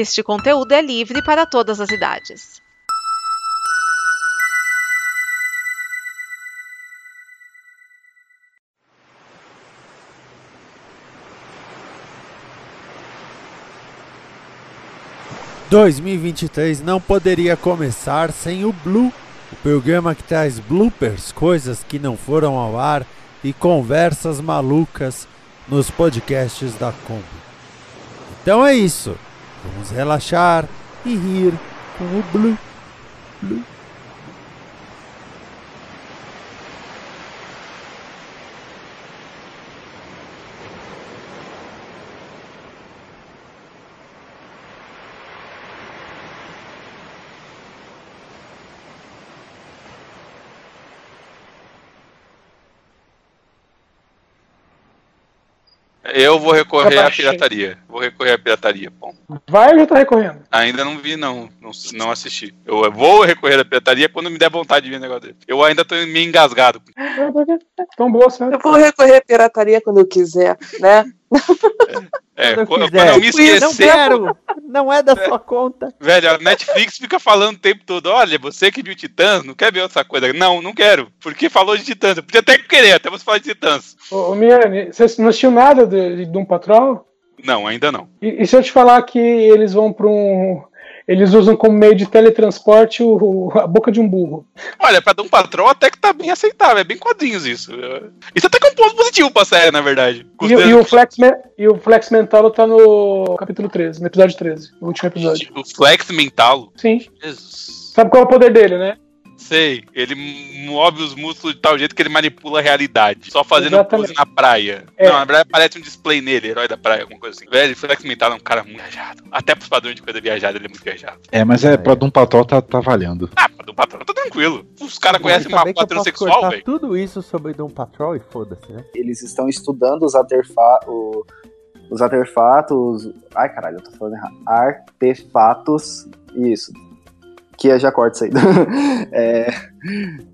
Este conteúdo é livre para todas as idades. Dois mil e vinte e três não poderia começar sem o Blue, o programa que traz bloopers, coisas que não foram ao ar e conversas malucas nos podcasts da Kombi. Então é isso. Vamos relaxar e rir com o Blue. Blue. Eu vou recorrer à pirataria. Vou recorrer à pirataria, bom. Vai ou já tá recorrendo? Ainda não vi, não. Não, não assisti. Eu vou recorrer à pirataria quando me der vontade de ver o negócio dele. Eu ainda tô meio engasgado. Tão boa, certo? Eu vou recorrer à pirataria quando eu quiser, né? É, Quando eu quando, quiser. quando eu me Não esquecer. quero! Não é da sua conta. Velho, a Netflix fica falando o tempo todo: olha, você que viu Titãs, não quer ver outra coisa. Não, não quero. Porque falou de Titãs. Eu podia até querer, até você falar de Titãs. Ô, ô, Miane, você não assistiu nada de, de Doom Patrol? Não, ainda não. E, e se eu te falar que eles vão pra um. Eles usam como meio de teletransporte o, o- a boca de um burro. Olha, pra dar um patrão até que tá bem aceitável. É bem quadrinhos isso. Isso até que é um ponto positivo pra série, na verdade. E, e o Flex, e o Flex Mentalo tá no capítulo 13, no episódio 13, no último episódio. O Flex Mentalo. Sim. Jesus. Sabe qual é o poder dele, né? Sei, ele move os músculos de tal jeito que ele manipula a realidade. Só fazendo Exatamente. pose na praia. É. Não, na verdade parece um display nele, herói da praia, alguma coisa assim. Velho, Flex Mental é um cara muito viajado. Até pros padrões de coisa viajada, ele é muito viajado. É, mas é, pra Doom Patrol tá, tá valendo. Ah, do patrão tá tranquilo. Os caras conhecem uma patrão sexual, velho. tudo isso sobre Doom Patrol e foda-se, né? Eles estão estudando os artefatos. Os artefatos. Ai, caralho, eu tô falando errado. Artefatos. Isso. Que já corto isso aí. É,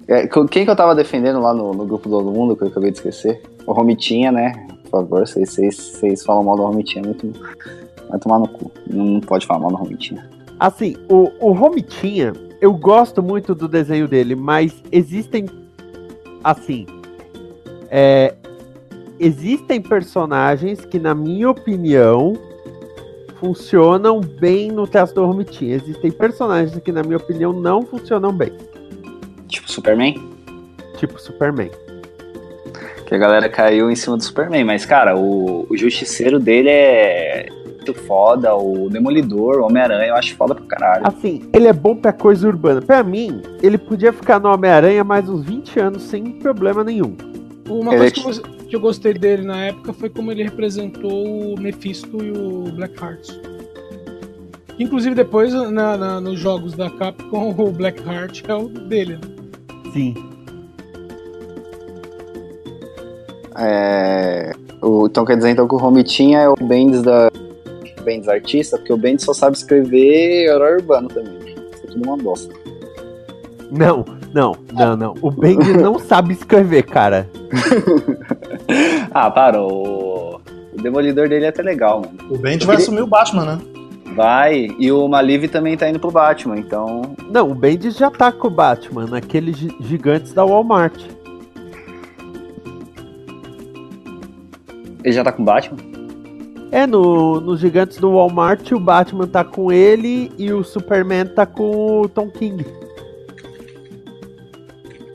é, quem que eu tava defendendo lá no, no grupo do Todo Mundo, que eu acabei de esquecer? O Romitinha, né? Por favor, vocês falam mal do Romitinha, é muito. Vai tomar no cu. Não, não pode falar mal do Romitinha. Assim, o, o Romitinha, eu gosto muito do desenho dele, mas existem. Assim. É, existem personagens que, na minha opinião, funcionam bem no teste do Romitinha. Existem personagens que, na minha opinião, não funcionam bem. Tipo Superman? Tipo Superman. Que a galera caiu em cima do Superman. Mas, cara, o, o justiceiro dele é muito foda. O Demolidor, o Homem-Aranha, eu acho foda pra caralho. Assim, ele é bom pra coisa urbana. Pra mim, ele podia ficar no Homem-Aranha mais uns 20 anos sem problema nenhum. Uma Ele coisa é que eu, que eu gostei dele na época foi como ele representou o Mephisto e o Blackheart. Inclusive depois na, na- nos jogos da Capcom o Blackheart é o dele. né? Sim. É, o- então quer dizer então que o Romitinha é o Bendis da. Bendis artista, porque o Bendis só sabe escrever herói urbano também. Isso é tudo uma bosta. Não, não, não, não. O Bendis não sabe escrever, cara. ah, para, o... Demolidor dele é até legal, mano. O Bend vai assumir o Batman, né? Vai, e o Malive também tá indo pro Batman, então. Não, o Bendis já tá com o Batman, naqueles gi- gigantes da Walmart. Ele já tá com o Batman? É, no, nos gigantes do Walmart o Batman tá com ele e o Superman tá com o Tom King.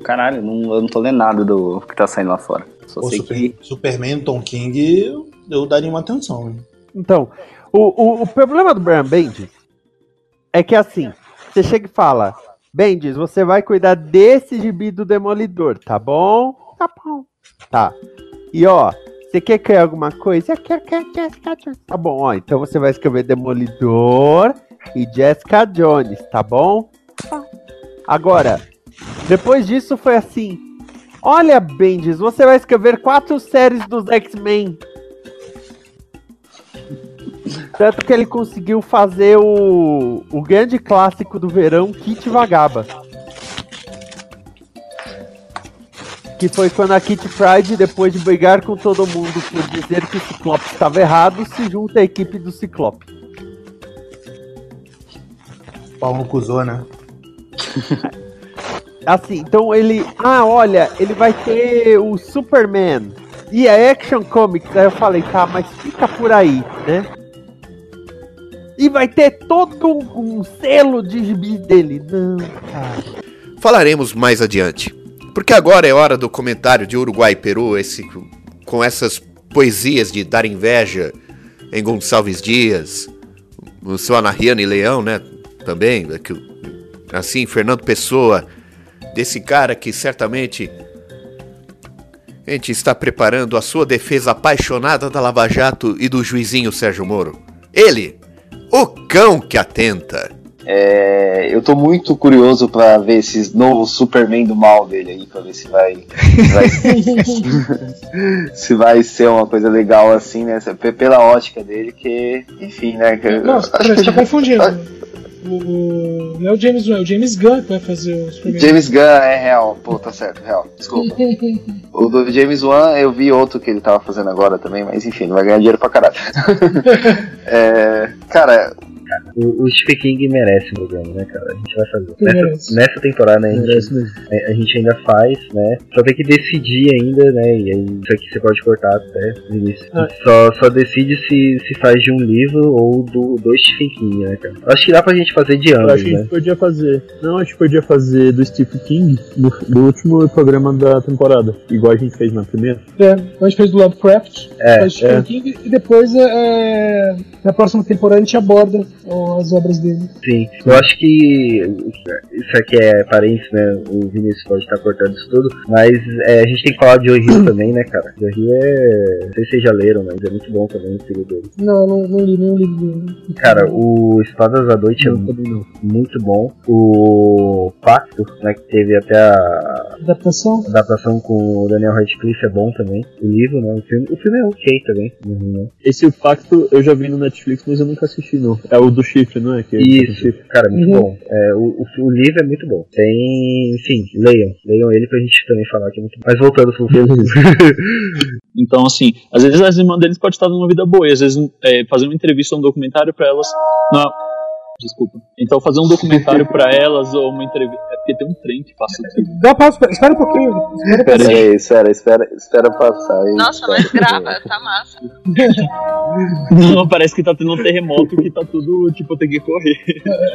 Caralho, não, eu não tô lendo nada do que tá saindo lá fora. Só sei Super- que. Superman, Tom King, eu, eu daria uma atenção. hein? Então, o, o, o problema do Brian Bendis é que assim, você chega e fala, Bendis, você vai cuidar desse gibi do Demolidor, tá bom? Tá bom. Tá. E ó, você quer criar alguma coisa? Eu quero que a Jessica Jones. Tá bom, ó, então você vai escrever Demolidor e Jessica Jones, tá bom? Tá. Agora, depois disso foi assim, olha, Bendis, você vai escrever quatro séries dos X-Men. Tanto que ele conseguiu fazer o, o grande clássico do verão, Kit Vagaba. Que foi quando a Kitty Pride, depois de brigar com todo mundo por dizer que o Ciclope estava errado, se junta à equipe do Ciclope. Pau no cuzô, né? Assim, então ele. Ah, olha, ele vai ter o Superman e a Action Comics. Aí eu falei, tá, mas fica por aí, né? E vai ter todo um, um selo de gibi dele. Não, cara. Falaremos mais adiante. Porque agora é hora do comentário de Uruguai e Peru, esse, com essas poesias de dar inveja em Gonçalves Dias, o seu Anarriano e Leão, né? Também, é assim, Fernando Pessoa, desse cara que certamente a gente está preparando a sua defesa apaixonada da Lava Jato e do juizinho Sérgio Moro. Ele, o cão que atenta. É, eu tô muito curioso pra ver esses novos Superman do mal dele aí, pra ver se vai. vai- se vai ser uma coisa legal assim, né? Pela ótica dele, que. Enfim, né? que- Não, acho você que- tá confundindo. O, não é o James Gunn, é o James Gunn que vai fazer o Superman. James Gunn é real, pô, tá certo, real. Desculpa. O do James Wan, eu vi outro que ele tava fazendo agora também, mas enfim, ele vai ganhar dinheiro pra caralho. É, cara, O, o Stephen King merece o programa, né, cara? A gente vai fazer. Nessa, nessa temporada, né, a gente, a, a gente ainda faz, né? Só tem que decidir ainda, né? E aí, isso aqui você pode cortar até, Vinícius. Ah. Só, só decide se, se faz de um livro ou do, do Stephen King, né, cara? Acho que dá pra gente fazer de Eu ambos, acho que a né? gente podia fazer. Não, acho que podia fazer do Stephen King do, do último programa da temporada. Igual a gente fez na primeira. É, a gente fez do Lovecraft, É, faz Stephen é. King, e depois é, na próxima temporada a gente aborda as obras dele. Sim, eu acho que isso aqui é parente, né? O Vinícius pode estar cortando isso tudo, mas é, a gente tem que falar de Joe Hill também, né, cara? Joe Hill é. Não sei se vocês já leram, mas é muito bom também o filho dele. Não, não, não li nenhum livro dele. Cara, o Espadas da Noite é não. muito bom. O Pacto, né, que teve até a Adaptação? adaptação com o Daniel Radcliffe é bom também. O livro, né? O filme, o filme é ok também. Uhum. Esse o Pacto eu já vi no Netflix, mas eu nunca assisti, não. É o do chifre, não é? Que Isso, cara, é muito Uhum. bom. É, o, o, o livro é muito bom. Tem. Enfim, leiam. Leiam ele pra gente também falar que é muito bom. Mas voltando pro filme. Então, assim, às vezes as irmãs deles podem estar numa vida boa, e às vezes é, fazer uma entrevista ou um documentário pra elas. Não, desculpa. Então, fazer um documentário pra elas ou uma entrevista. É porque tem um trem que passa aqui. Dá uma pausa, espera- espera um pouquinho. Espera um Pera pouquinho. peraí, espera, espera, espera passar aí. Nossa, mas grava, tá massa. Não, parece que tá tendo um terremoto que tá tudo, tipo, tem que correr.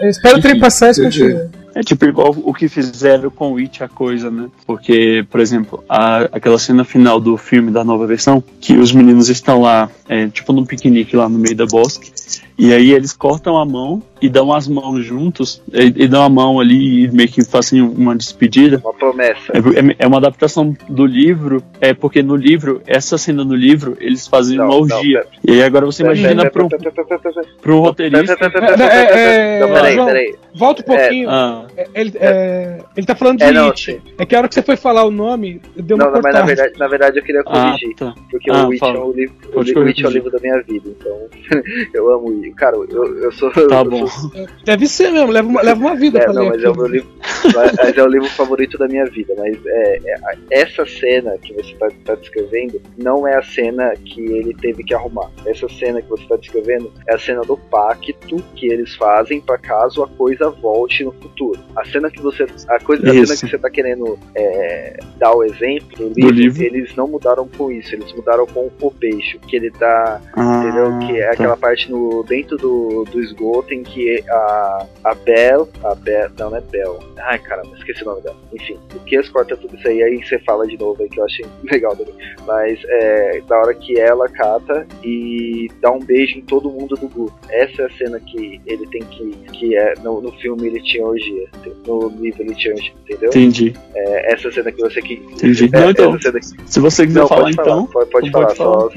Espera o trem passar e continua. É tipo igual o que fizeram com o It a coisa, né? Porque, por exemplo, a, aquela cena final do filme da nova versão, que os meninos estão lá, é, tipo num piquenique lá no meio da bosque, e aí eles cortam a mão e dão as mãos juntos, e, e dão a mão ali e meio que fazem uma despedida. Uma promessa. É, é- é uma adaptação do livro, é porque no livro, essa cena no livro, eles fazem Não, uma não, orgia. e aí agora você Pera, imagina pera, pro, pera, pera, pera, pera, pera. pro roteirista. Pera, pera, pera, É, pera, pera, é, pera. Não, peraí, peraí. Volta um pouquinho. Ah, É, Ele, é, ele tá falando de É, não, It. É que a hora que você foi falar o nome, deu uma Não, não, mas cortada. na verdade, na verdade eu queria ah, corrigir. tá. Porque Ah, o Witch fala. é o livro, o o é o livro da minha vida, então eu amo o Witch. Cara, eu, eu sou. Tá eu bom. sou- Deve ser mesmo, leva uma, leva uma vida É, pra não, ler mas é o meu livro. mas- é o livro favorito da minha vida. Mas é, é, essa cena que você está tá descrevendo não é a cena que ele teve que arrumar. Essa cena que você está descrevendo é a cena do pacto que eles fazem para caso a coisa volte no futuro. A cena que você. A, coisa, a cena que você tá querendo é, dar o exemplo do livro, livro. eles não mudaram com isso, eles mudaram com o copecho, que ele tá Ah, entendeu? Que é tá. aquela parte no, dentro do, do esgoto em que a, a Belle, a Belle, não, não é Belle, ai caramba, esqueci o nome dela, enfim, o que corta tudo isso aí, aí você fala de novo aí que eu achei legal também, mas é da hora que ela cata e dá um beijo em todo mundo do grupo, essa é a cena que ele tem que, que é, no, no filme ele tinha orgia, no livro ele tinha orgia, entendeu? Entendi, É, essa cena que você que... entendi. É, Não, então, que- se você quiser Não, falar, pode então. falar, pode, pode então falar, só...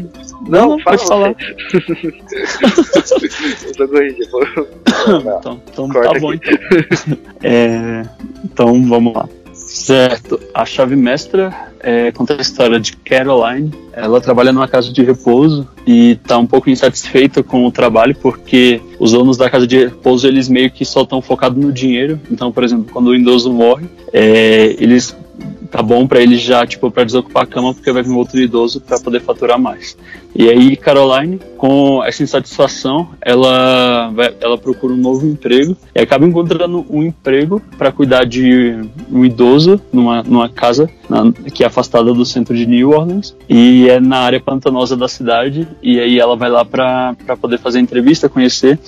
Não, não, pode fala falar. eu tô corrigindo. Não. Então, então Corta tá bom, aqui. então. É, então, vamos lá. Certo. A chave mestra é, conta a história de Caroline. Ela trabalha numa casa de repouso e tá um pouco insatisfeita com o trabalho porque os donos da casa de repouso eles meio que só estão focados no dinheiro. Então, por exemplo, quando o idoso morre, é, eles tá bom pra ele já, tipo, pra desocupar a cama, porque vai vir outro idoso pra poder faturar mais. E aí, Caroline, com essa insatisfação, ela, vai, ela procura um novo emprego e acaba encontrando um emprego para cuidar de um idoso numa, numa casa na, que é afastada do centro de New Orleans e é na área pantanosa da cidade. E aí ela vai lá para poder fazer entrevista, conhecer.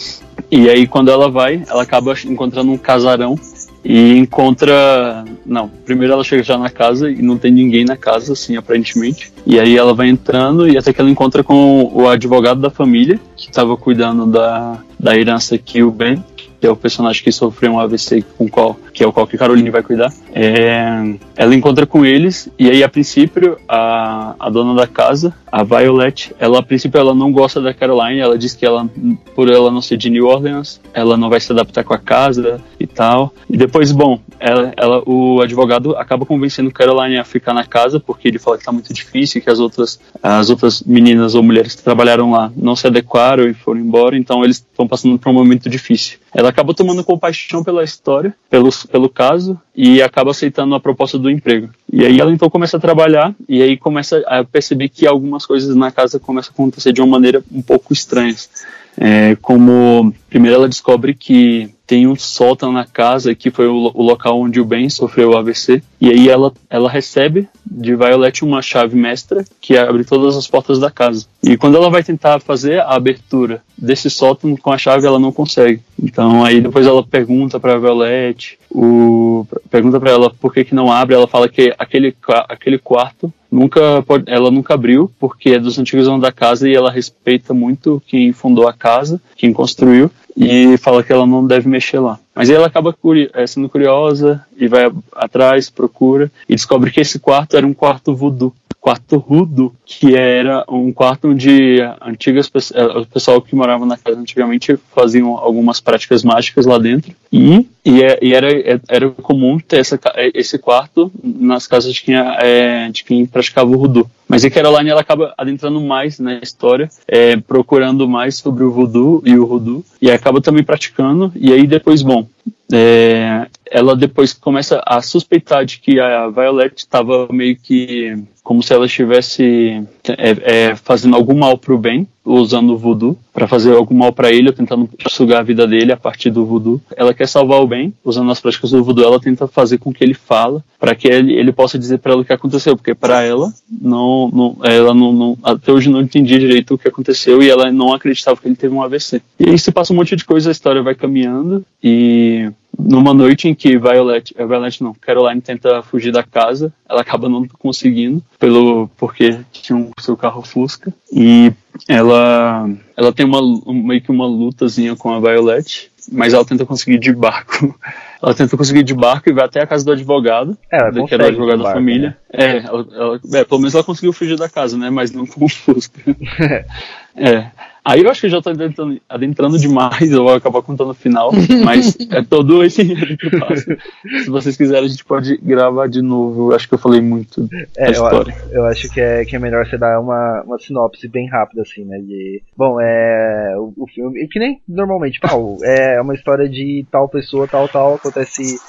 E aí, quando ela vai, ela acaba encontrando um casarão e encontra. Não, primeiro ela chega já na casa e não tem ninguém na casa, assim, aparentemente. E aí ela vai entrando e até que ela encontra com o advogado da família, que estava cuidando da, da herança que o Ben, que é o personagem que sofreu um AVC com qual, que é o qual que Caroline vai cuidar. É, ela encontra com eles e aí a princípio a, a dona da casa, a Violet, ela a princípio ela não gosta da Caroline, ela diz que ela por ela não ser de New Orleans, ela não vai se adaptar com a casa e tal. E depois, bom, ela, ela o advogado acaba convencendo Caroline a ficar na casa porque ele fala que tá muito difícil, que as outras as outras meninas ou mulheres que trabalharam lá não se adequaram e foram embora, então eles estão passando por um momento difícil. Ela acaba tomando compaixão pela história, pelo, pelo caso, e acaba aceitando a proposta do emprego. E aí ela então começa a trabalhar, e aí começa a perceber que algumas coisas na casa começam a acontecer de uma maneira um pouco estranhas. É, como primeiro ela descobre que tem um sótão na casa que foi o, o, local onde o Ben sofreu o AVC e aí ela ela recebe de Violet uma chave mestra que abre todas as portas da casa. E quando ela vai tentar fazer a abertura desse sótão com a chave ela não consegue. Então aí depois ela pergunta para Violet o pergunta para ela por que que não abre. Ela fala que aquele aquele quarto nunca pode, ela nunca abriu porque é dos antigos donos da casa e ela respeita muito quem fundou a casa, quem construiu e fala que ela não deve mexer lá. Mas aí ela acaba curi sendo curiosa e vai atrás, procura e descobre que esse quarto era um quarto voodoo quarto rudo, que era um quarto onde antigas o pessoal que morava na casa antigamente faziam algumas práticas mágicas lá dentro e, e, e era, era comum ter essa, esse quarto nas casas de quem, é, de quem praticava o voodoo. Mas a Caroline ela acaba adentrando mais na história, é, procurando mais sobre o voodoo e o voodoo, e acaba também praticando, e aí depois, bom, é, ela depois começa a suspeitar de que a Violet estava meio que como se ela estivesse é, é, fazendo algum mal para o Ben, usando o voodoo, para fazer algum mal para ele, ou tentando sugar a vida dele a partir do voodoo. Ela quer salvar o Ben, usando as práticas do voodoo, ela tenta fazer com que ele fala, para que ele, ele possa dizer para ela o que aconteceu, porque para ela, não, não, ela não, não, até hoje não entendia direito o que aconteceu e ela não acreditava que ele teve um AVC. E aí se passa um monte de coisa, a história vai caminhando e numa noite em que Violet, eh, Violet não, Caroline tenta fugir da casa, ela acaba não conseguindo, pelo porque tinha um seu carro Fusca e ela ela tem uma meio que uma lutazinha com a Violet, mas ela tenta conseguir de barco. Ela tenta conseguir de barco e vai até a casa do advogado, é, ela que era o advogado da família. Né? É, ela, ela, é, pelo menos ela conseguiu fugir da casa, né? Mas não com o Fusca. é. Aí eu acho que já tô adentrando, adentrando demais, eu vou acabar contando o final, mas é todo esse que passa. Se vocês quiserem, a gente pode gravar de novo. Eu acho que eu falei muito é, da história. Eu, eu, acho que é, que é melhor você dar uma, uma sinopse bem rápida, assim, né? De, bom, é. O, o filme. Que nem normalmente, pau, é uma história de tal pessoa, tal, tal, acontece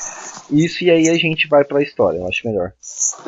isso e aí a gente vai pra história, eu acho melhor.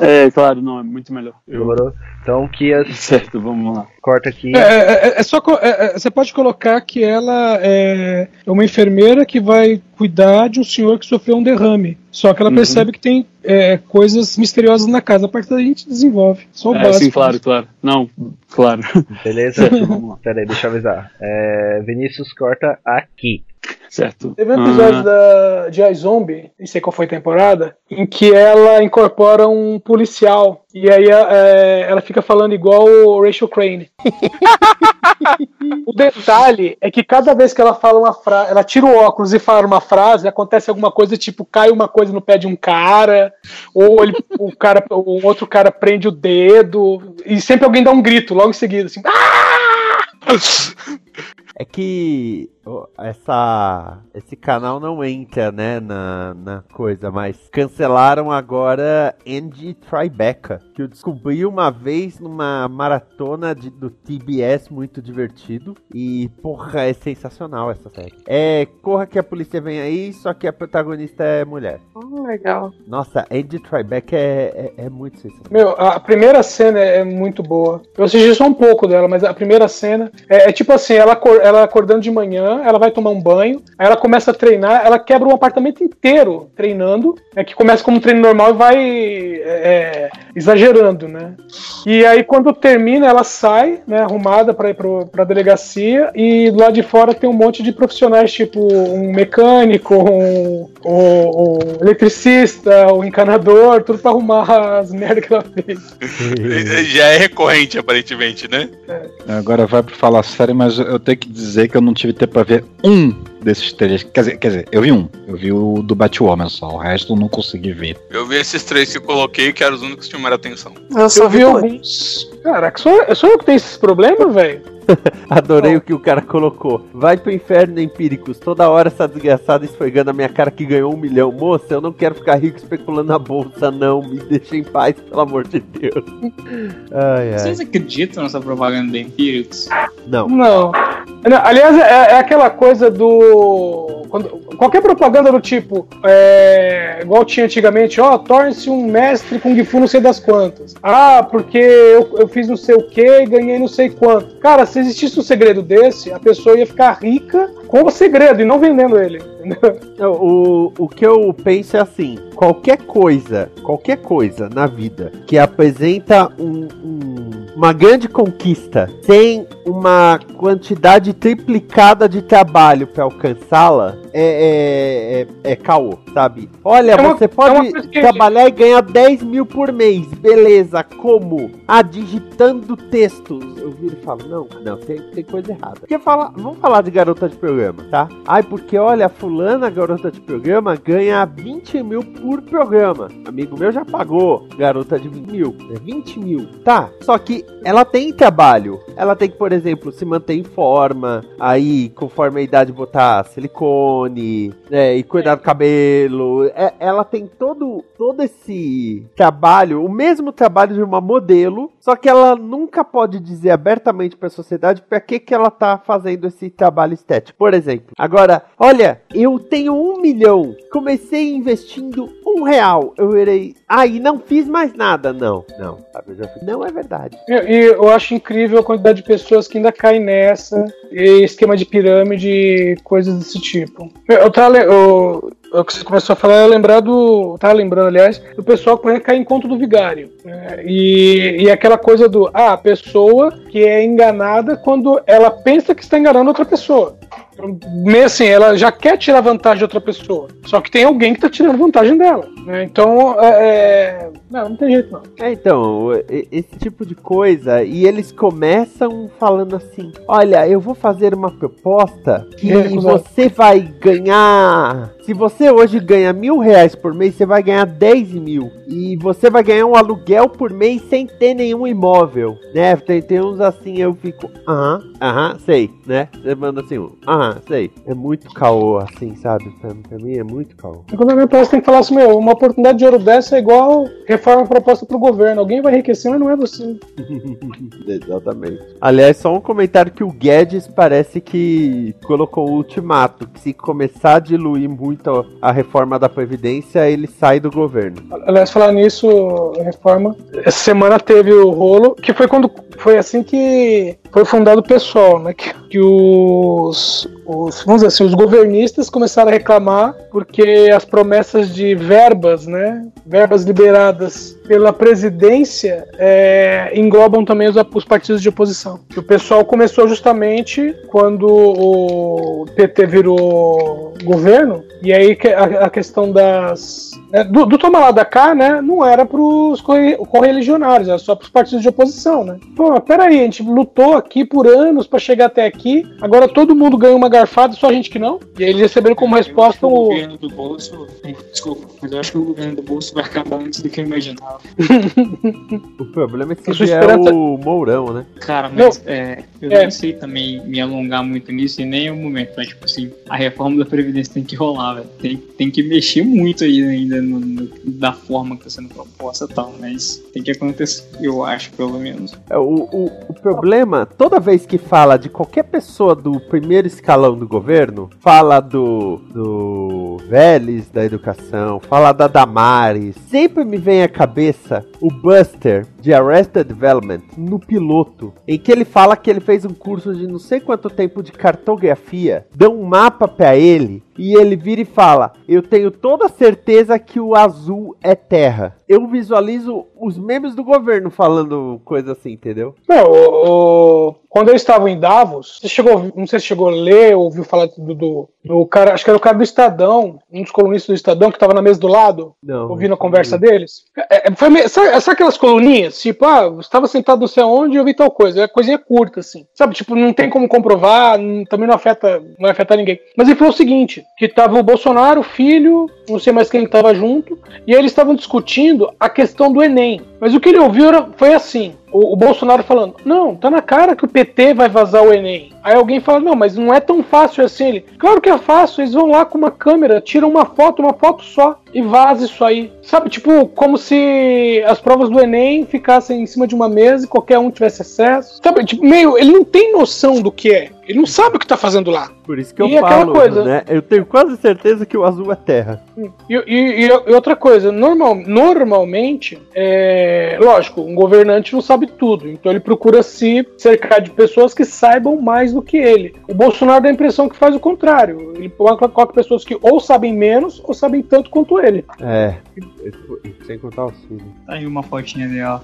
É, claro, não, é muito melhor. Demorou? Então, que as... Certo, vamos lá. Corta aqui. É, é, é só. É, você pode colocar que ela é uma enfermeira que vai cuidar de um senhor que sofreu um derrame. Só que ela uhum. percebe que tem é, coisas misteriosas na casa. A partir daí a gente desenvolve. Só o é, básico. Sim, claro, claro. Não, claro. Beleza? Vamos lá. Peraí, deixa eu avisar. É, Vinícius corta aqui. Certo. Teve um episódio ah. da, de iZombie, não sei qual foi a temporada, em que ela incorpora um policial. E aí é, ela fica falando igual o Rachel Crane. o detalhe é que cada vez que ela fala uma frase, ela tira o óculos e fala uma frase, acontece alguma coisa, tipo, cai uma coisa no pé de um cara, ou ele, o cara, o outro cara prende o dedo, e sempre alguém dá um grito logo em seguida, assim. Ah! É que essa, esse canal não entra, né, na, na coisa, mas cancelaram agora Andy Tribeca, que eu descobri uma vez numa maratona de- do TBS muito divertido. E, porra, é sensacional essa série. É Corra que a polícia vem aí, só que a protagonista é mulher. Hum, legal. Nossa, Andy Tribeca é, é, é muito sensacional. Meu, a primeira cena é muito boa. Eu assisti só um pouco dela, mas a primeira cena é, é tipo assim: ela, ela acordando de manhã, ela vai tomar um banho, aí ela começa a treinar, ela quebra um apartamento inteiro treinando, é que começa como um treino normal e vai é, é, exagerando, né? E aí quando termina, ela sai, né, arrumada pra ir pro, pra delegacia, e do lado de fora tem um monte de profissionais, tipo um mecânico, um, um- um eletricista, um encanador, tudo pra arrumar as merdas que ela fez. Já é recorrente, aparentemente, né? Agora vai pra falar sério, mas eu tenho que dizer que eu não tive tempo pra ver um desses três. Quer dizer, quer dizer, eu vi um. Eu vi o do Batwoman só. O resto eu não consegui ver. Eu vi esses três que eu coloquei, que eram os únicos que chamaram atenção. Eu só vi vi dois. alguns. Caraca, só, só eu que tenho esses problemas, velho? Adorei o que o cara colocou. Vai pro inferno, empíricos. Toda hora essa desgraçada esfregando a minha cara que ganhou um milhão. Moça, eu não quero ficar rico especulando na bolsa, não. Me deixa em paz, pelo amor de Deus. Ai, ai. Vocês acreditam nessa propaganda da Empíricos? Não. Não. Não, Aliás, é, é aquela coisa do. quando- qualquer propaganda do tipo, é, igual tinha antigamente, ó, torne-se um mestre Kung Fu não sei das quantas. Ah, porque eu, eu fiz não sei o que e ganhei não sei quanto. Cara, se existisse um segredo desse, a pessoa ia ficar rica com o segredo e não vendendo ele. O, o que eu penso é assim: qualquer coisa, qualquer coisa na vida que apresenta um- um- uma grande conquista sem uma quantidade triplicada de trabalho para alcançá-la é, é, é, é caô, sabe? Olha, É uma- você é pode trabalhar e ganhar 10 mil por mês, beleza? Como? Ah, digitando textos. Eu viro e falo: não, não, tem, tem coisa errada. Porque fala, vamos falar de garota de programa, tá? Ai, porque olha, fulana, garota de programa, ganha 20 mil por programa. Amigo meu já pagou garota de 20 mil. É 20 mil. Tá, só que ela tem trabalho. Ela tem que, por exemplo, se manter em forma. Aí, conforme a idade, botar silicone. Né, e cuidar do cabelo. É- ela tem todo, todo esse trabalho, o mesmo trabalho de uma modelo. Só que ela nunca pode dizer abertamente pra sociedade pra que, que ela tá fazendo esse trabalho estético. Por exemplo, agora, olha, eu tenho um milhão. Comecei investindo um real. Eu irei. Ah, e não fiz mais nada. Não, não. Eu. Não é verdade. E, e eu acho incrível a quantidade de pessoas que ainda caem nessa, esquema de pirâmide, coisas desse tipo. Eu, eu eu- o que você começou a falar, eu lembrar do. Tava lembrando, aliás, do pessoal que cai em conta do vigário. né? E, e aquela coisa do. Ah, a pessoa que é enganada quando ela pensa que está enganando outra pessoa. Meio assim, ela já quer tirar vantagem de outra pessoa. Só que tem alguém que tá tirando vantagem dela. Né? Então, é, é- Não, não tem jeito não. É, então, esse tipo de coisa, e eles começam falando assim: olha, eu vou fazer uma proposta que É, você vai ganhar. Se você hoje ganha mil reais por mês, você vai ganhar 10 mil. E você vai ganhar um aluguel por mês sem ter nenhum imóvel. Né? Tem, tem uns assim, eu fico, aham, aham, sei, né? Você manda assim, aham, sei. É muito caô, assim, sabe? Pra, pra mim é muito caô. Quando alguém parece tem que falar assim, meu, uma oportunidade de ouro dessa é igual reforma proposta pro governo. Alguém vai enriquecer, mas não é você. Exatamente. Aliás, só um comentário que o Guedes parece que colocou o ultimato, que se começar a diluir muito a reforma da Previdência, ele sai do governo. Aliás, falar nisso, a reforma. Essa semana teve o rolo, que foi quando. Foi assim que foi fundado o pessoal, né? Que, que os, os. Vamos dizer assim, os governistas começaram a reclamar porque as promessas de verbas, né? Verbas liberadas pela presidência é, englobam também os, os partidos de oposição. E o pessoal começou justamente quando o PT virou governo, e aí a, a questão das. né, do, do toma lá da cá, né? Não era pros corre- correligionários, era só pros partidos de oposição, né? Pô, peraí, a gente lutou aqui por anos pra chegar até aqui, agora todo mundo ganha uma garfada e só a gente que não. E aí eles receberam como resposta o o. governo do bolso. Desculpa, mas eu acho que o governo do bolso vai acabar antes do que eu imaginava. O problema é se sou é esperança- o Mourão, né? Cara, mas é, eu É. não sei também me alongar muito nisso em nenhum momento. Mas, tipo assim, a reforma da Previdência tem que rolar, velho. Tem, tem que mexer muito aí ainda no- no- da forma que está sendo proposta e tal. Mas tem que acontecer, eu acho, pelo menos. É, O, o, o problema, toda vez que fala de qualquer pessoa do primeiro escalão do governo, fala do, do Vélez da educação, fala da Damares, sempre me vem à cabeça o Buster de Arrested Development no piloto, em que ele fala que ele fez um curso de não sei quanto tempo de cartografia, dão um mapa pra ele e ele vira e fala: Eu tenho toda certeza que o azul é terra. Eu visualizo os memes do governo falando coisa assim, entendeu? Não, o, o- quando eu estava em Davos, você chegou, não sei se chegou a ler ou ouviu falar do, do, do cara, acho que era o cara do Estadão, um dos colunistas do Estadão que estava na mesa do lado, Não. ouvindo a conversa deles. É, é, foi meio- sabe, sabe aquelas coluninhas? Tipo, ah, você estava sentado não sei aonde e eu vi tal coisa. É coisinha curta, assim. Sabe, tipo, não tem como comprovar, não- também não afeta, não vai afetar ninguém. Mas ele falou o seguinte: que tava o Bolsonaro, o filho, não sei mais quem estava junto, e eles estavam discutindo a questão do Enem. Mas o que ele ouviu era- foi assim: o, o Bolsonaro falando, não, tá na cara que o PT vai vazar o Enem. Aí alguém fala, não, mas não é tão fácil assim. Ele, claro que é fácil, eles vão lá com uma câmera, tiram uma foto, uma foto só, e vaza isso aí. Sabe, tipo, como se as provas do Enem ficassem em cima de uma mesa e qualquer um tivesse acesso. Sabe, tipo, meio, ele não tem noção do que é. Ele não sabe o que tá fazendo lá. Por isso que eu E falo, coisa- né? Eu tenho quase certeza que o azul é terra. E, e- e outra coisa, normal, normalmente, é, lógico, um governante não sabe tudo, então ele procura se cercar de pessoas que saibam mais do que ele. O Bolsonaro dá a impressão que faz o contrário. Ele coloca pessoas que ou sabem menos ou sabem tanto quanto ele. É. Sem contar o Cid. Tá aí uma fotinha dela.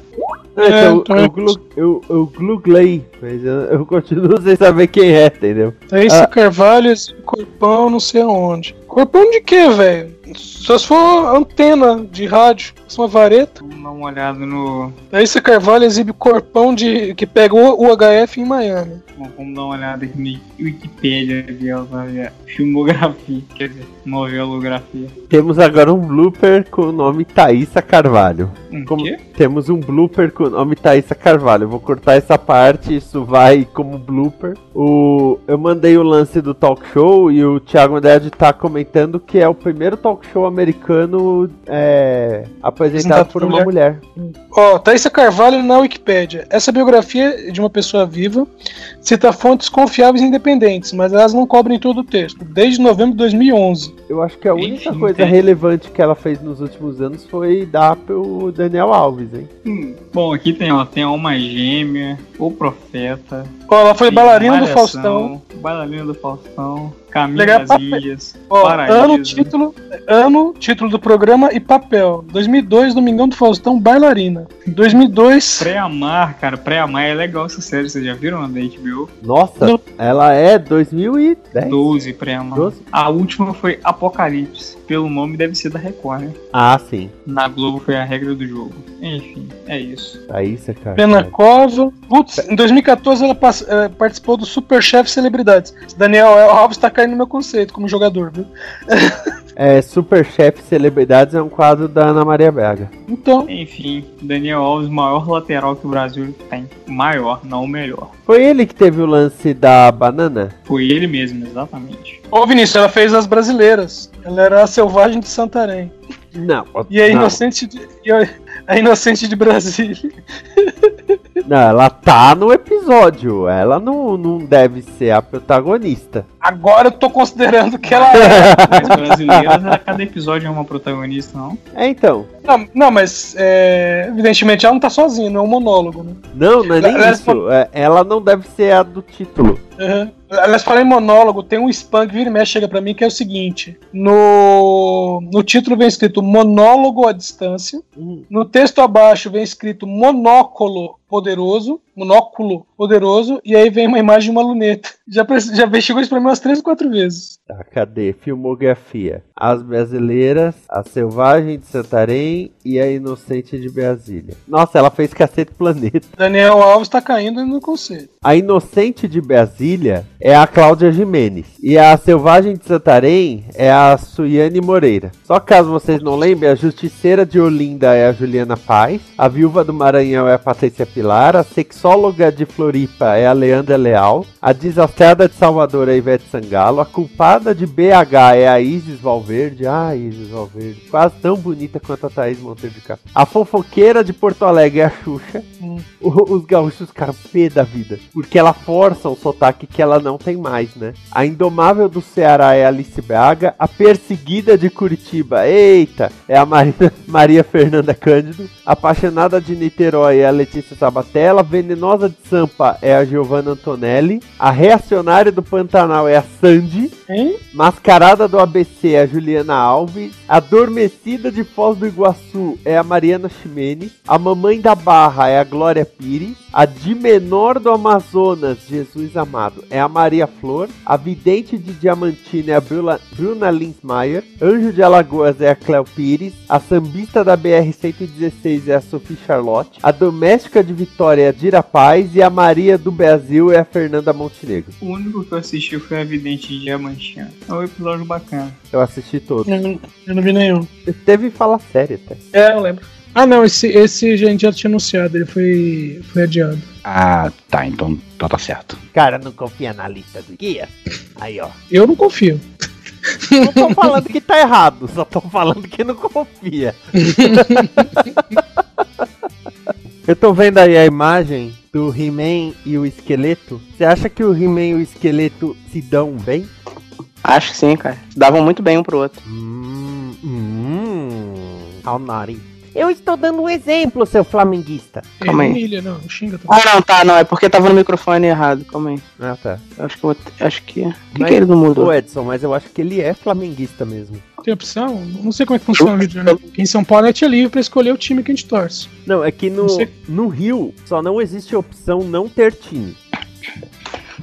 É, eu, então eu, é- glu- eu, eu gluglei, mas eu, eu continuo sem saber quem é, entendeu? É isso, Ah, Carvalho, esse corpão, não sei aonde. Corpão de quê, velho? Só se for antena de rádio, se uma vareta. Vamos dar uma olhada no. Aí esse Carvalho exibe corpão de que pega o UHF em Miami. Bom, vamos dar uma olhada aqui no Wikipedia ver a filmografia, quer dizer, novelografia. Temos agora um blooper com o nome Thaísa Carvalho. Um Como- quê? Temos um blooper com o nome Thaísa Carvalho. Eu vou cortar essa parte, isso vai como blooper. O, eu mandei o lance do talk show e o Thiago Andrade tá comentando que é o primeiro talk show americano é, apresentado por uma mulher. Ó, Thaísa Carvalho na Wikipédia. Essa biografia é de uma pessoa viva cita fontes confiáveis e independentes, mas elas não cobrem todo o texto. Desde novembro de 2011. Eu acho que a única Enfim, coisa relevante que ela fez nos últimos anos foi dar pro Daniel Alves, hein? Hum, bom, aqui tem, ó, tem a Alma Gêmea, O Profeta. Ó, ela foi bailarina do Faustão. Bailarina do Faustão. Caminho Legal, das pape- Ilhas. Ó, Paraíso. ano, título, ano, título do programa e papel. 2002, Domingão do Faustão, bailarina. 2002, Pré-Amar, cara, Pré-Amar é legal essa série, vocês já viram a da HBO? Nossa, ela é 2010. 12 Pré-Amar. 12? A última foi Apocalipse. Pelo nome deve ser da Record, né? Ah, sim. Na Globo foi a regra do jogo. Enfim, é isso. Thaísa Carvalho. Pena Cova. Putz, em 2014 ela pass- eh, participou do Superchef Celebridades. Daniel Alves tá caindo no meu conceito como jogador, viu? É, Superchef Celebridades é um quadro da Ana Maria Braga. Então, Enfim, Daniel Alves, maior lateral que o Brasil tem. Maior, não o melhor. Foi ele que teve o lance da banana? Foi ele mesmo, exatamente. ô Vinícius, ela fez as brasileiras. Ela era a selvagem de Santarém. Não. E a não. inocente de, e a, a inocente de Brasília. Não, ela tá no episódio. Ela não, não deve ser a protagonista. Agora eu tô considerando que ela é. Mas brasileiras, a cada episódio é uma protagonista, não? É, então. Não, não, mas é, evidentemente ela não tá sozinha, não é um monólogo, né? Não, não é nem Ela- isso. É, ela não deve ser a do título. Uhum. Aliás, falei em monólogo, tem um spam que vira e mexe, chega pra mim, que é o seguinte: no, no título vem escrito monólogo à distância, Hum. no texto abaixo vem escrito monóculo poderoso, monóculo poderoso, e aí vem uma imagem de uma luneta. Já, já chegou isso pra mim umas três ou quatro vezes. Tá, cadê? Filmografia. As Brasileiras, A Selvagem de Santarém e A Inocente de Brasília. Nossa, ela fez Cacete Planeta. Daniel Alves tá caindo no conceito. A Inocente de Brasília é a Cláudia Jimenez. E a Selvagem de Santarém é a Suiane Moreira. Só caso vocês não lembrem, a Justiceira de Olinda é a Juliana Paz. A Viúva do Maranhão é a Patrícia Pilar. A Sexóloga de Floripa é a Leandra Leal. A Desastrada de Salvador é a Ivete Sangalo. A Culpada de BH é a Isis Valverde. Ah, Isis Valverde. Quase tão bonita quanto a Thaís Monteiro de Castro. A Fofoqueira de Porto Alegre é a Xuxa. O- Os gaúchos pé da vida. Porque ela força um sotaque que ela não tem mais, né? A Indomável do Ceará é a Alice Braga. A Perseguida de Curitiba, eita, é a Marina, Maria Fernanda Cândido. Apaixonada de Niterói é a Letícia Sabatella. Venenosa de Sampa é a Giovanna Antonelli. A Reacionária do Pantanal é a Sandy. Mascarada do ABC é a Juliana Alves. Adormecida de Foz do Iguaçu é a Mariana Ximenes. A Mamãe da Barra é a Glória Pires. A de Menor do Amazonas, Jesus amado, é a Maria Flor. A Vidente de Diamantina é a Bruna, Bruna Linsmeyer. Anjo de Alagoas é a Cléo Pires. A Sambista da BR-116 é a Sophie Charlotte. A Doméstica de Vitória é a Dira Paz. E a Maria do Brasil é a Fernanda Montenegro. O único que eu assisti foi a Vidente de Diamantina. É um episódio bacana. Eu assisti todos. Eu não, eu não vi nenhum. Teve fala séria até. É, eu lembro. Ah, não, esse, esse a gente já tinha anunciado, ele foi, foi adiado. Ah, tá, então, então tá certo. Cara, não confia na lista do guia? Aí, ó. Eu não confio. Não tô falando que tá errado, só tô falando que não confia. Eu tô vendo aí a imagem do He-Man e o esqueleto. Você acha que o He-Man e o esqueleto se dão bem? Acho que sim, cara. Davam muito bem um pro outro. Hum, hum, how naughty. Eu estou dando um exemplo, seu flamenguista. Calma aí. Humilha, não, xinga Ah, não, tá, não. É porque tava no microfone errado. Calma aí. Ah, tá. Eu acho que eu vou. ter- Acho que. Por que, que ele não mudou? Ô, Edson, mas eu acho que ele é flamenguista mesmo. Tem opção? Não sei como é que funciona o Rio de Janeiro. Aqui em São Paulo é tia livre pra escolher o time que a gente torce. Não, é que no, Não no Rio só não existe a opção não ter time.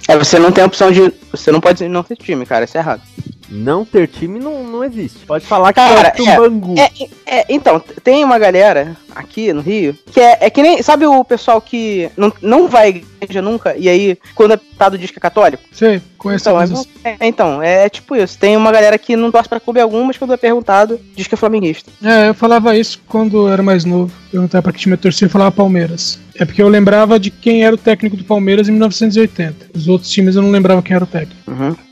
É, você não tem a opção de. Você não pode não ter time, cara. Isso é errado. Não ter time não, não existe. Pode falar que Cara, é o Bangu. É, é, então, tem uma galera aqui no Rio que é, é que nem. Sabe o pessoal que não, não vai igreja nunca e aí, quando é pintado, diz que é católico? Sei, conheço Então, é, é, então, é tipo isso. Tem uma galera que não torce pra clube algum, mas quando é perguntado, diz que é flamenguista. É, eu falava isso quando eu era mais novo. Perguntava pra que time eu torcia, eu falava Palmeiras. É porque eu lembrava de quem era o técnico do Palmeiras em 1980. Os outros times eu não lembrava quem era o técnico.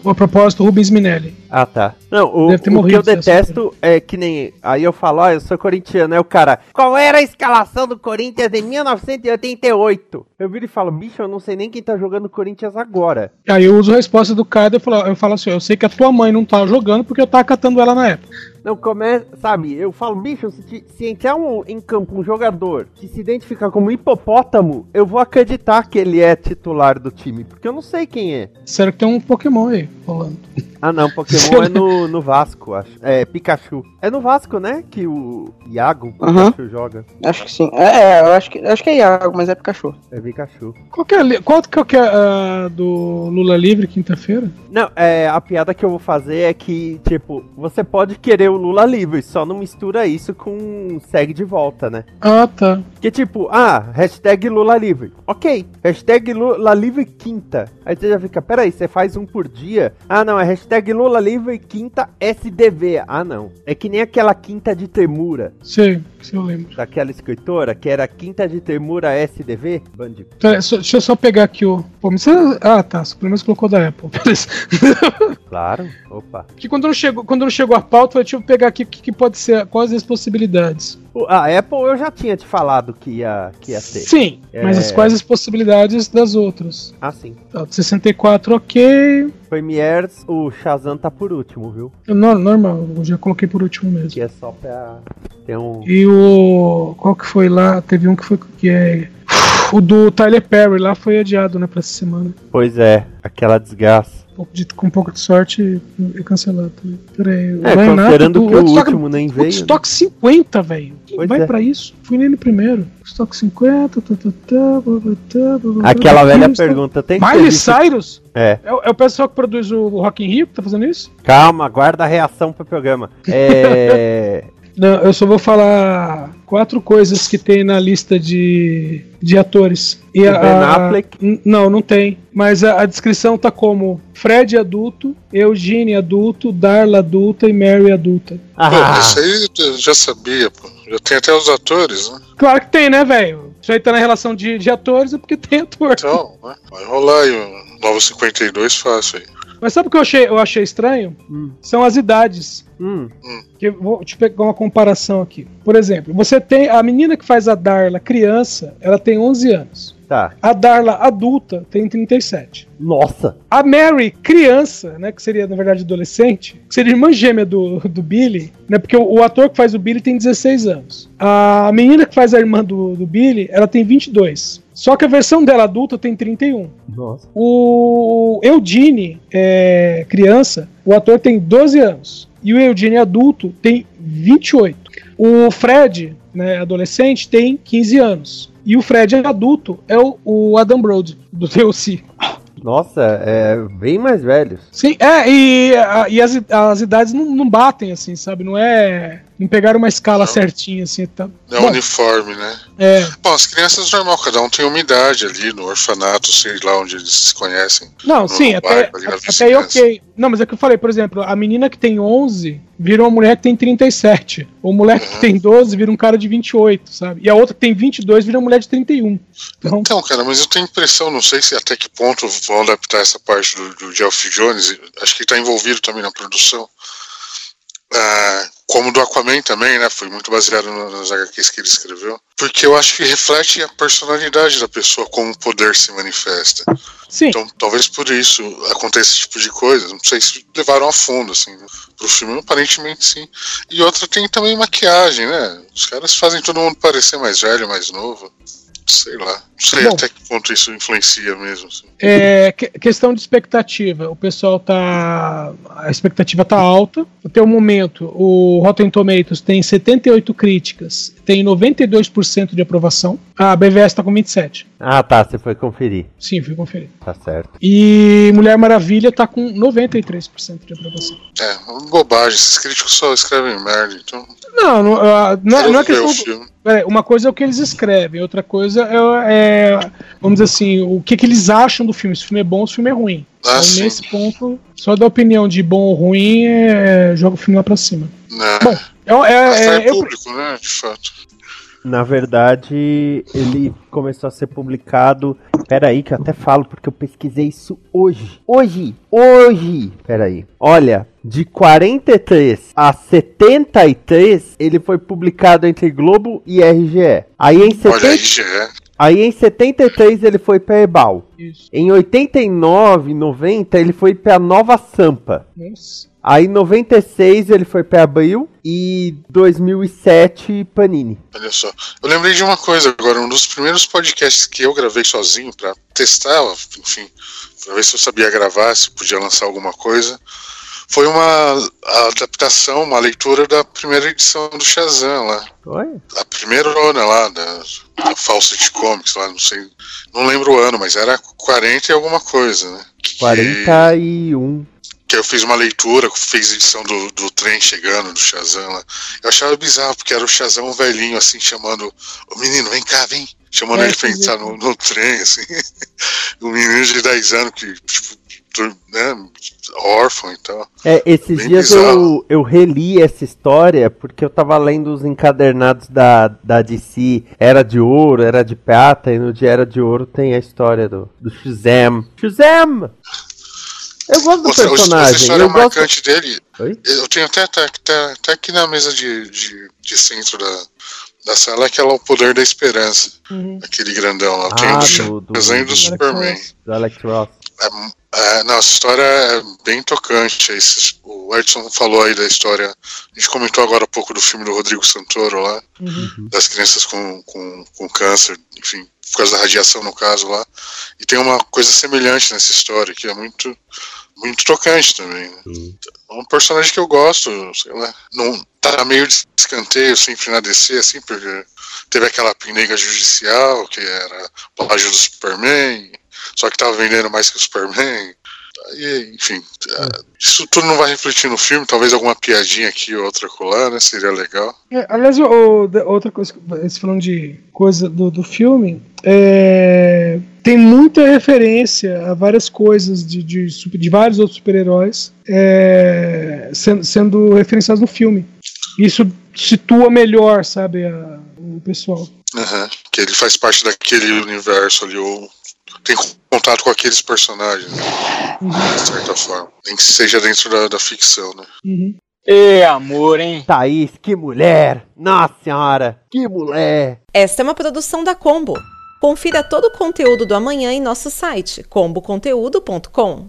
A propósito, Rubens Minelli. Ah, tá. Não, o, Deve ter o que eu detesto é que nem. Aí eu falo, ó, eu sou corintiano. Aí o cara, qual era a escalação do Corinthians em 1988? Eu viro e falo, bicho, eu não sei nem quem tá jogando Corinthians agora. Aí eu uso a resposta do cara e eu falo, eu falo assim: eu sei que a tua mãe não tá jogando porque eu tava catando ela na época. Não, começa, sabe, eu falo, bicho, se, ti- se entrar um, em campo um jogador que se identificar como hipopótamo, eu vou acreditar que ele é titular do time, porque eu não sei quem é. Sério que tem um Pokémon aí rolando. Ah não, Pokémon é no, no Vasco, acho. É, Pikachu. É no Vasco, né? Que o Iago Aham. Pikachu joga. Acho que sim. É, é, eu acho que, acho que é Iago, mas é Pikachu. É Pikachu. Qual que é, qual que é a do Lula Livre quinta-feira? Não, é, a piada que eu vou fazer é que, tipo, você pode querer o Lula livre, só não mistura isso com segue de volta, né? Ah, tá. Que tipo, ah, hashtag Lula livre. Ok, hashtag Lula livre quinta. Aí você já fica, peraí, você faz um por dia? Ah, não, é hashtag Lula livre quinta SDV. Ah, não. É que nem aquela quinta de Temura. Sei, se eu lembro. Daquela escritora, que era quinta de Temura SDV. Bandido. Pera, só- deixa eu só pegar aqui o. Pô, você... Ah, tá. Pelo menos colocou da Apple. Beleza. Claro, opa. Porque quando não chegou, quando não chegou a pauta, eu falei, pegar aqui o que, que pode ser, quais as possibilidades. A Apple eu já tinha te falado que ia, que ia ter. Sim, mas É, as, quais as possibilidades das outras? Ah, sim. Tá, 64, ok. Premiers, o Shazam tá por último, viu? No- normal, eu já coloquei por último mesmo. Que é só pra ter um. E o. Qual que foi lá? Teve um que foi. Que é. O do Tyler Perry lá foi adiado, né, pra essa semana. Pois é, aquela desgraça. Um pouco de- com um pouco de sorte é cancelado também. Pera aí. É, do que o Woodstock- último nem veio, Woodstock 50, velho. Vai é. pra isso? Fui nele primeiro. Woodstock 50, tá, tá, tá, blá, tá, blá, Aquela blá. velha pergunta, tem Miley Cyrus? É. É, o- é o pessoal que produz o Rock in Rio que tá fazendo isso? Calma, guarda a reação pro programa. É. Não, eu só vou falar quatro coisas que tem na lista de, de atores. E O a- Ben a- Affleck? N- Não, não tem. Mas a, a descrição tá como Fred adulto, Eugene adulto, Darla adulta e Mary adulta. Ah. Pô, isso aí eu já sabia, pô. Já tem até os atores, né? Claro que tem, né, velho? Isso aí tá na relação de, de atores é porque tem ator. Então, né? Vai rolar aí o Novo 52 fácil aí. Mas sabe o que eu achei, eu achei estranho? São as idades. Hum. Que eu vou te pegar uma comparação aqui. Por exemplo, você tem a menina que faz a Darla criança, ela tem 11 anos. Tá. A Darla adulta tem 37. Nossa. A Mary criança, né, que seria na verdade adolescente, que seria irmã gêmea do, do Billy, né, porque o, o ator que faz o Billy tem 16 anos. A menina que faz a irmã do, do Billy, ela tem 22. Só que a versão dela adulta tem 31. Nossa. O Eugene, é, criança, o ator tem 12 anos. E o Eugene adulto tem 28. O Fred, né, adolescente, tem 15 anos. E o Fred adulto é o, o Adam Brody, do TLC. Nossa, é bem mais velhos. Sim, é, e, e as, as idades não, não batem, assim, sabe? Não é. Não pegaram uma escala certinha, assim. Tá. É Bom, uniforme, né? é. Bom, as crianças normal, cada um tem uma idade ali no orfanato, sei lá onde eles se conhecem. Não, sim, até, bairro, na até aí ok. Não, mas é que eu falei, por exemplo, a menina que tem 11 vira uma mulher que tem 37. O moleque que tem 12 vira um cara de 28, sabe? E a outra que tem 22 vira uma mulher de 31. Então, Então, cara, mas eu tenho impressão, não sei se até que ponto vão adaptar essa parte do, do Geoff Jones, acho que está envolvido também na produção. Ah, como do Aquaman também, né? Foi muito baseado nas HQs que ele escreveu. Porque eu acho que reflete a personalidade da pessoa, como o poder se manifesta. Sim. Então, talvez por isso aconteça esse tipo de coisa. Não sei se levaram a fundo, assim, pro filme. Aparentemente sim. E outra tem também maquiagem, né? Os caras fazem todo mundo parecer mais velho, mais novo. Sei lá. Não sei Bom. até que ponto isso influencia mesmo. assim. é, que- questão de expectativa. O pessoal tá. A expectativa tá alta. Até o momento, o Rotten Tomatoes tem 78 críticas, tem 92% de aprovação. A BVS tá com 27. Ah, tá, você foi conferir. Sim, fui conferir. Tá certo. E Mulher Maravilha tá com 93% de aprovação. É, uma bobagem. Esses críticos só escrevem merda, então. Não, não, ah, não, é- Quero não é o questão. é, uma coisa é o que eles escrevem, outra coisa é, é, vamos dizer assim, o que, que eles acham do filme. Se o filme é bom ou se o filme é ruim. Ah, então, nesse ponto, só da opinião de bom ou ruim, é, joga o filme lá pra cima. Bom, é, é, Mas é, é eu- público, né? De fato. Na verdade, ele começou a ser publicado. Pera aí, que eu até falo porque eu pesquisei isso hoje. Hoje! Hoje! Pera aí. Olha, de 43 a 73, ele foi publicado entre Globo e RGE. Aí em 70... Olha é. Aí em 73 ele foi pra Ebal. Em 89, 90 ele foi pra Nova Sampa. Nossa. Aí em 96 ele foi pra Abril e 2007 Panini. Olha só. Eu lembrei de uma coisa agora, um dos primeiros podcasts que eu gravei sozinho pra testar, enfim, pra ver se eu sabia gravar, se podia lançar alguma coisa. Foi uma adaptação, uma leitura da primeira edição do Shazam lá. Oi? A primeira ona lá, da, da Fawcett Comics lá, não sei, não lembro o ano, mas era 40 e alguma coisa, né? 41. Que eu fiz uma leitura, fiz edição do, do trem chegando, do Shazam lá. Eu achava bizarro, porque era o Shazam um velhinho, assim, chamando o menino, vem cá, vem. Chamando É, ele pra entrar no, no trem, assim. um menino de 10 anos que, tipo, né, órfão e tal. É, esses Bem dias bizarro. eu, eu reli essa história porque eu tava lendo os encadernados da, da DC. Era de ouro, era de prata, e no de Era de Ouro tem a história do, do Shazam. Shazam! Eu gosto do outra personagem. história Eu gosto... marcante dele, Oi? eu tenho até, até, até, aqui na mesa de, de, de centro da, da sala, que é o Poder da Esperança. Aquele grandão lá. Tem Ah, o do do- do- e do do- Superman. Do Alex Ross. É, é, não, essa história é bem tocante. Esses- o Edson falou aí da história. A gente comentou agora há pouco do filme do Rodrigo Santoro lá, das crianças com, com, com câncer, enfim, por causa da radiação no caso lá. E tem uma coisa semelhante nessa história, que é muito muito tocante também. Né? É um personagem que eu gosto, sei lá. Não tá meio de escanteio sempre na DC, assim, porque teve aquela pinega judicial, que era plágio do Superman, só que tava vendendo mais que o Superman. Aí, enfim, é, isso tudo não vai refletir no filme, talvez alguma piadinha aqui ou outra colar, né? Seria legal. É, aliás, o- o- outra coisa, falando de coisa do, do filme, é, tem muita referência a várias coisas de, de, de vários outros super-heróis é, sendo, sendo referenciados no filme. Isso situa melhor, sabe, a- o pessoal. Aham, Que ele faz parte daquele universo ali, ou tem contato com aqueles personagens, né? de certa forma. Nem que seja dentro da, da ficção, né? Ê, amor, hein? Thaís, que mulher! Nossa senhora, que mulher! Esta é uma produção da Combo. Confira todo o conteúdo do amanhã em nosso site comboconteúdo.com.